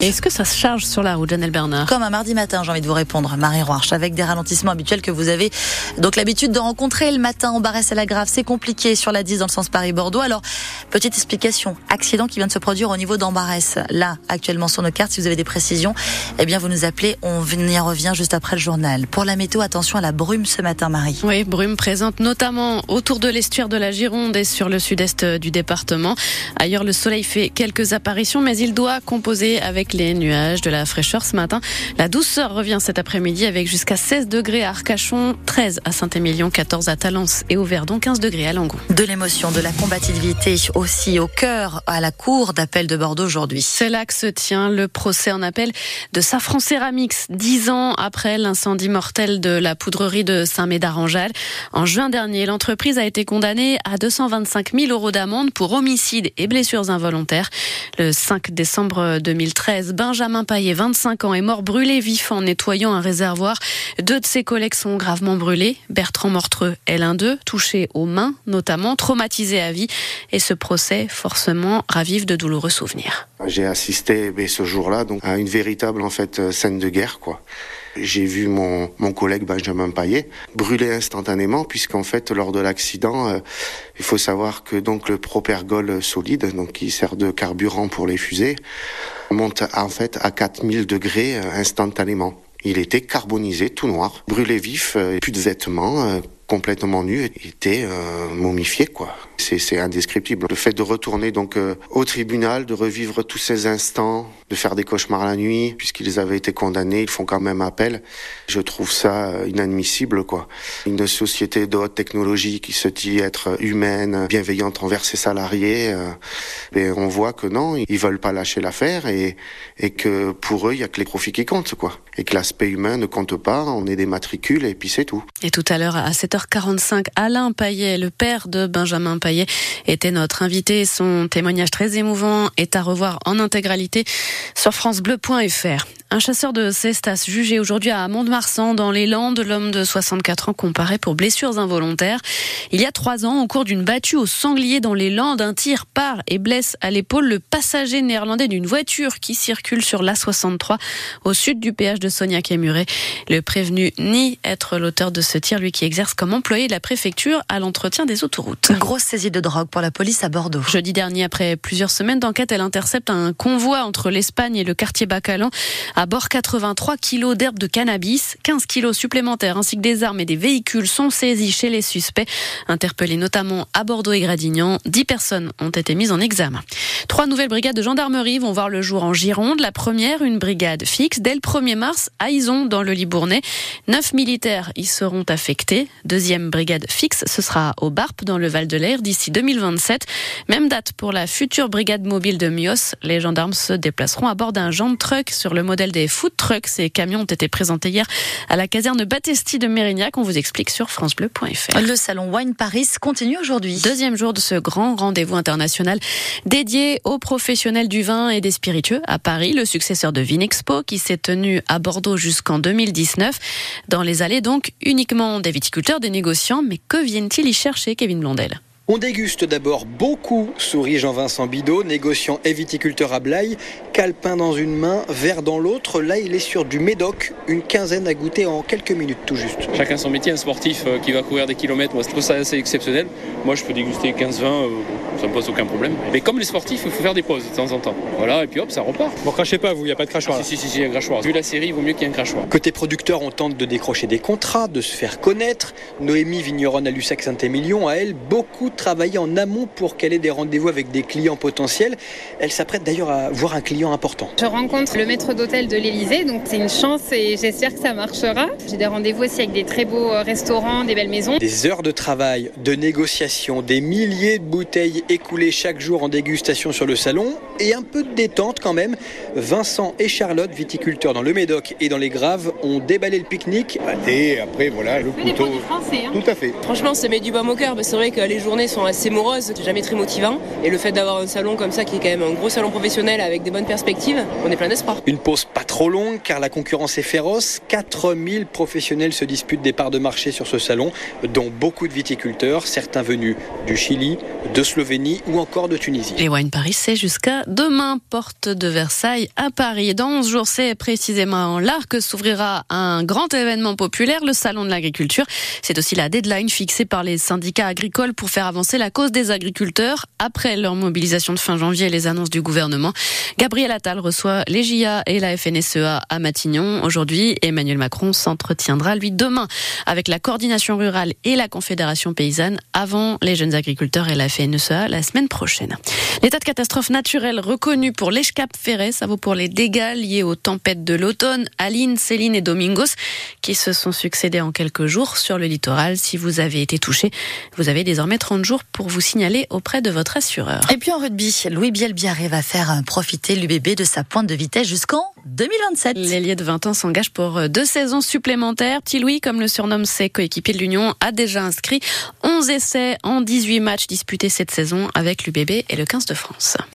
Est-ce que ça se charge sur la route, Janelle Bernard Comme un mardi matin, j'ai envie de vous répondre, Marie Roarch, avec des ralentissements habituels que vous avez donc l'habitude de rencontrer le matin Barès à la Grave. C'est compliqué sur la 10 dans le sens Paris-Bordeaux. Alors, petite explication. Accident qui vient de se produire au niveau d'Embarès. Là, actuellement sur nos cartes, si vous avez des précisions, eh bien, vous nous appelez. On y revient juste après le journal. Pour la météo, attention à la brume ce matin, Marie. Oui, brume présente notamment autour de l'estuaire de la Gironde et sur le sud-est du département. Ailleurs, le soleil fait quelques apparitions, mais il doit composer avec les nuages, de la fraîcheur ce matin. La douceur revient cet après-midi avec jusqu'à 16 degrés à Arcachon, 13 à Saint-Émilion, 14 à Talence et au Verdon, 15 degrés à Langon. De l'émotion, de la combativité aussi au cœur à la cour d'appel de Bordeaux aujourd'hui. C'est là que se tient le procès en appel de Safran Ceramics, dix ans après l'incendie mortel de la poudrerie de Saint-Médard-en-Jalles. En juin dernier, l'entreprise a été condamnée à 225 000 euros d'amende pour homicide et blessures involontaires. Le 5 décembre 2013, Benjamin Paillet, 25 ans, est mort brûlé vif en nettoyant un réservoir. Deux de ses collègues sont gravement brûlés. Bertrand Mortreux est l'un d'eux, touché aux mains notamment, traumatisé à vie. Et ce procès, forcément, ravive de douloureux souvenirs. J'ai assisté ce jour-là à une véritable en fait euh, scène de guerre quoi. J'ai vu mon, mon collègue Benjamin Paillet brûler instantanément puisqu'en fait lors de l'accident, euh, il faut savoir que donc le propergol solide, donc qui sert de carburant pour les fusées, monte en fait à 4000 degrés euh, instantanément. Il était carbonisé, tout noir, brûlé vif, plus de vêtements, complètement nu, était momifié quoi c'est indescriptible. Le fait de retourner donc euh, au tribunal, de revivre tous ces instants, de faire des cauchemars la nuit, puisqu'ils avaient été condamnés, ils font quand même appel. Je trouve ça euh, inadmissible, quoi. Une société de haute technologie qui se dit être humaine, bienveillante envers ses salariés, euh, on voit que non, ils veulent pas lâcher l'affaire et, que pour eux, il y a que les profits qui comptent, quoi. Et que l'aspect humain ne compte pas, on est des matricules et puis c'est tout. Et tout à l'heure, à 7h45, Alain Payet, le père de Benjamin Était notre invité. Son témoignage très émouvant est à revoir en intégralité sur francebleu.fr. Un chasseur de cestas jugé aujourd'hui à Mont-de-Marsan dans les Landes, l'homme de 64 ans comparé pour blessures involontaires. Il y a trois ans, au cours d'une battue au sanglier dans les Landes, un tir part et blesse à l'épaule le passager néerlandais d'une voiture qui circule sur l'A63 au sud du péage de Sonia Muret. Le prévenu nie être l'auteur de ce tir, lui qui exerce comme employé de la préfecture à l'entretien des autoroutes. grosse saisie de drogue pour la police à Bordeaux. Jeudi dernier, après plusieurs semaines d'enquête, elle intercepte un convoi entre l'Espagne et le quartier Bacalan à bord, 83 kilos d'herbe de cannabis, 15 kilos supplémentaires ainsi que des armes et des véhicules sont saisis chez les suspects. Interpellés notamment à Bordeaux et Gradignan, 10 personnes ont été mises en examen. Trois nouvelles brigades de gendarmerie vont voir le jour en Gironde. La première, une brigade fixe dès le 1er mars à Ison dans le Libournais. Neuf militaires y seront affectés. Deuxième brigade fixe, ce sera au Barp dans le Val de l'Air d'ici 2027. Même date pour la future brigade mobile de Mios. Les gendarmes se déplaceront à bord d'un Jean truck sur le modèle des food trucks. Ces camions ont été présentés hier à la caserne Battesti de Mérignac. On vous explique sur francebleu.fr. Le salon Wine Paris continue aujourd'hui. Deuxième jour de ce grand rendez-vous international dédié aux professionnels du vin et des spiritueux à Paris, le successeur de Vinexpo qui s'est tenu à Bordeaux jusqu'en 2019. Dans les allées donc uniquement des viticulteurs, des négociants, mais que viennent-ils y chercher, Kevin Blondel? On déguste d'abord beaucoup, sourit Jean-Vincent Bidot, négociant et viticulteur à Blaye. Calpin dans une main, verre dans l'autre. Là, il est sur du médoc, une quinzaine à goûter en quelques minutes tout juste. Chacun son métier, un sportif euh, qui va courir des kilomètres, moi je trouve ça assez exceptionnel. Moi je peux déguster 15-20, euh, ça me pose aucun problème. Mais comme les sportifs, il faut faire des pauses de temps en temps. Voilà, et puis hop, ça repart. Bon, crachez pas, vous, il n'y a pas de crachoir. si, si, si, il y a un crachoir. Vu la série, il vaut mieux qu'il y ait un crachoir. Côté producteur, on tente de décrocher des contrats, de se faire connaître. Noémie Vigneron à Lussac Saint-Émilion, à elle, beaucoup travaillé en amont pour qu'elle ait des rendez-vous avec des clients potentiels. Elle s'apprête d'ailleurs à voir un client important. Je rencontre le maître d'hôtel de l'Elysée, donc c'est une chance et j'espère que ça marchera. J'ai des rendez-vous aussi avec des très beaux euh, restaurants, des belles maisons. Des heures de travail, de négociation, des milliers de bouteilles écoulées chaque jour en dégustation sur le salon et un peu de détente quand même. Vincent et Charlotte, viticulteurs dans le Médoc et dans les Graves, ont déballé le pique-nique. Et après, voilà, le couteau. Français, hein. Tout à fait. Franchement, ça met du baume au cœur, mais c'est vrai que les journées sont assez moroses, c'est jamais très motivant. Et le fait d'avoir un salon comme ça, qui est quand même un gros salon professionnel avec des bonnes perspectives, on est plein d'espoir. Une pause pas trop longue car la concurrence est féroce. 4000 professionnels se disputent des parts de marché sur ce salon, dont beaucoup de viticulteurs, certains venus du Chili, de Slovénie ou encore de Tunisie. Les Wine Paris, c'est jusqu'à demain, porte de Versailles à Paris. Dans 11 jours, c'est précisément là que s'ouvrira un grand événement populaire, le Salon de l'agriculture. C'est aussi la deadline fixée par les syndicats agricoles pour faire avancer la cause des agriculteurs après leur mobilisation de fin janvier et les annonces du gouvernement. Gabriel Attal reçoit les JA et la FNSEA à Matignon. Aujourd'hui, Emmanuel Macron s'entretiendra, lui, demain avec la coordination rurale et la Confédération paysanne avant les jeunes agriculteurs et la FNSEA la semaine prochaine. L'état de catastrophe naturelle reconnu pour l'Eshcap Ferret, ça vaut pour les dégâts liés aux tempêtes de l'automne, Aline, Céline et Domingos, qui se sont succédés en quelques jours sur le littoral. Si vous avez été touché, vous avez désormais 30 jours pour vous signaler auprès de votre assureur. Et puis en rugby, Louis Bielbiaré va faire profiter l'UBB de sa pointe de vitesse jusqu'en 2027. L'ailier de 20 ans s'engage pour deux saisons supplémentaires. Petit Louis, comme le surnomme ses coéquipiers de l'Union, a déjà inscrit 11 essais en 18 matchs disputés cette saison avec l'UBB et le 15 de France.